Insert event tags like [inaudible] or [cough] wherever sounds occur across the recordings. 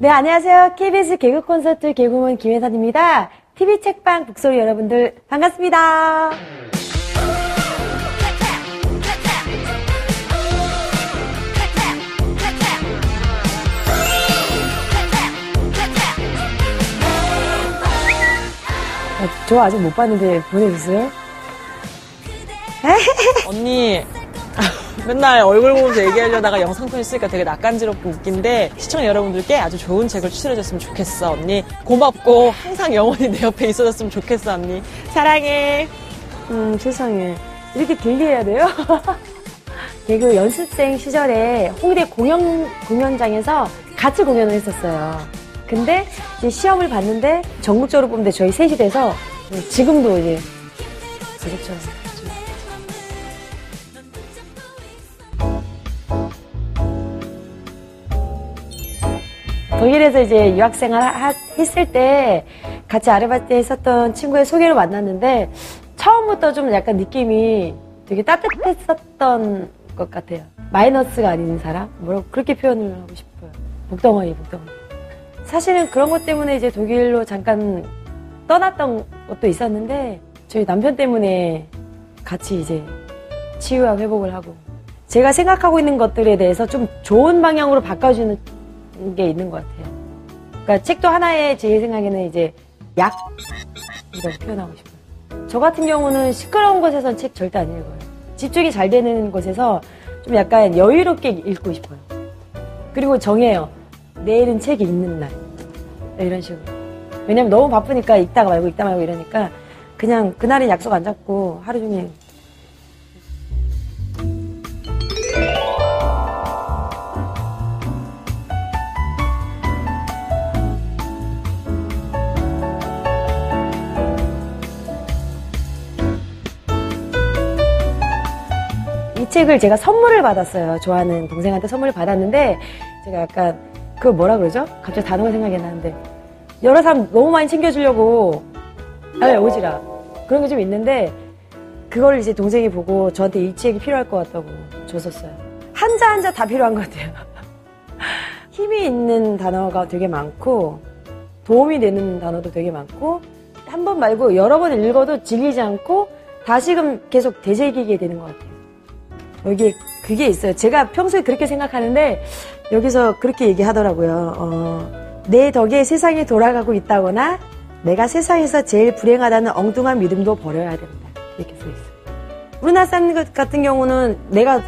네, 안녕하세요. KBS 개그 콘서트 개그맨 김혜선입니다. TV 책방 북소리 여러분들 반갑습니다. 아, 저 아직 못 봤는데 보내주세요. 언니 맨날 얼굴 보면서 얘기하려다가 영상 편 있으니까 되게 낯간지럽고 웃긴데 시청자 여러분들께 아주 좋은 책을 추천해줬으면 좋겠어 언니 고맙고 항상 영원히 내 옆에 있어줬으면 좋겠어 언니 사랑해 음, 세상에. 이렇게 길게 해야 돼요? [laughs] 개그 연습생 시절에 홍대 공연, 공연장에서 같이 공연을 했었어요. 근데 이제 시험을 봤는데 전국적으로 뽑는데 저희 셋이 돼서 지금도 이제 그렇죠. 독일에서 이제 유학생활 하- 했을 때 같이 아르바이트 했었던 친구의 소개로 만났는데 처음부터 좀 약간 느낌이 되게 따뜻했었던 것 같아요. 마이너스가 아닌 사람? 뭐라고 그렇게 표현을 하고 싶어요. 복덩어리, 복덩어리. 사실은 그런 것 때문에 이제 독일로 잠깐 떠났던 것도 있었는데 저희 남편 때문에 같이 이제 치유와 회복을 하고 제가 생각하고 있는 것들에 대해서 좀 좋은 방향으로 바꿔주는 게 있는 것 같아요. 그러니까 책도 하나의 제 생각에는 이제 약 이라고 표현하고 싶어요. 저 같은 경우는 시끄러운 곳에선 책 절대 안 읽어요. 집중이 잘 되는 곳에서 좀 약간 여유롭게 읽고 싶어요. 그리고 정해요. 내일은 책이 읽는 날. 이런 식으로. 왜냐면 너무 바쁘니까 읽다가 말고 읽다 말고 이러니까 그냥 그날은 약속 안 잡고 하루 종일 이 책을 제가 선물을 받았어요. 좋아하는 동생한테 선물을 받았는데 제가 약간 그걸 뭐라 그러죠? 갑자기 단어가 생각이 안 나는데 여러 사람 너무 많이 챙겨주려고 아니 오지라 그런 게 좀 있는데 그걸 이제 동생이 보고 저한테 이 책이 필요할 것 같다고 줬었어요. 한자 한자 다 필요한 것 같아요. [laughs] 힘이 있는 단어가 되게 많고 도움이 되는 단어도 되게 많고 한 번 말고 여러 번 읽어도 질리지 않고 다시금 계속 되새기게 되는 것 같아요. 여기 그게 있어요. 제가 평소에 그렇게 생각하는데 여기서 그렇게 얘기하더라고요. 어, 내 덕에 세상이 돌아가고 있다거나 내가 세상에서 제일 불행하다는 엉뚱한 믿음도 버려야 된다. 이렇게 써 있어요. 우리나라 같은 경우는 내가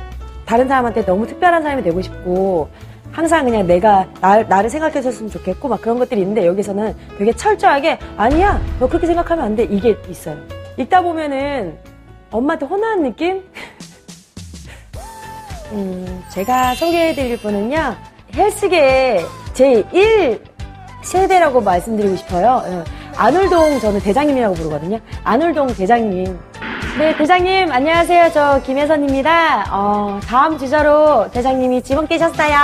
다른 사람한테 너무 특별한 사람이 되고 싶고 항상 그냥 내가 나, 나를 생각해 줬으면 좋겠고 막 그런 것들이 있는데 여기서는 되게 철저하게 아니야 너 그렇게 생각하면 안 돼 이게 있어요. 읽다 보면은 엄마한테 혼나는 느낌? 음, 제가 소개해드릴 분은요, 헬스계 제1 세대라고 말씀드리고 싶어요. 어, 아놀동 저는 대장님이라고 부르거든요. 아놀동 대장님. 네, 대장님, 안녕하세요. 저 김혜선입니다. 어, 다음 주자로 대장님이 지원 깨셨어요.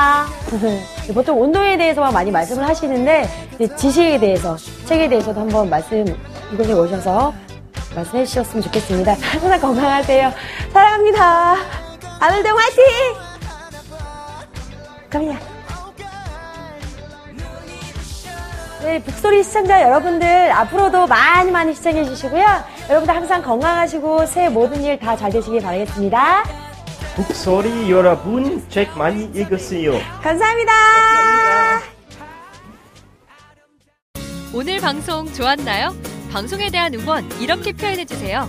[laughs] 보통 운동에 대해서만 많이 말씀을 하시는데, 지식에 대해서, 책에 대해서도 한번 말씀, 이곳에 오셔서 말씀해 주셨으면 좋겠습니다. [laughs] 항상 건강하세요. 사랑합니다. 아놀동 화이팅! 갑니다. 네, 북소리 시청자 여러분들 앞으로도 많이 많이 시청해 주시고요. 여러분들 항상 건강하시고 새해 모든 일 다 잘 되시길 바라겠습니다. 북소리 여러분 책 많이 읽으세요. 감사합니다. 오늘 방송 좋았나요? 방송에 대한 응원 이렇게 표현해 주세요.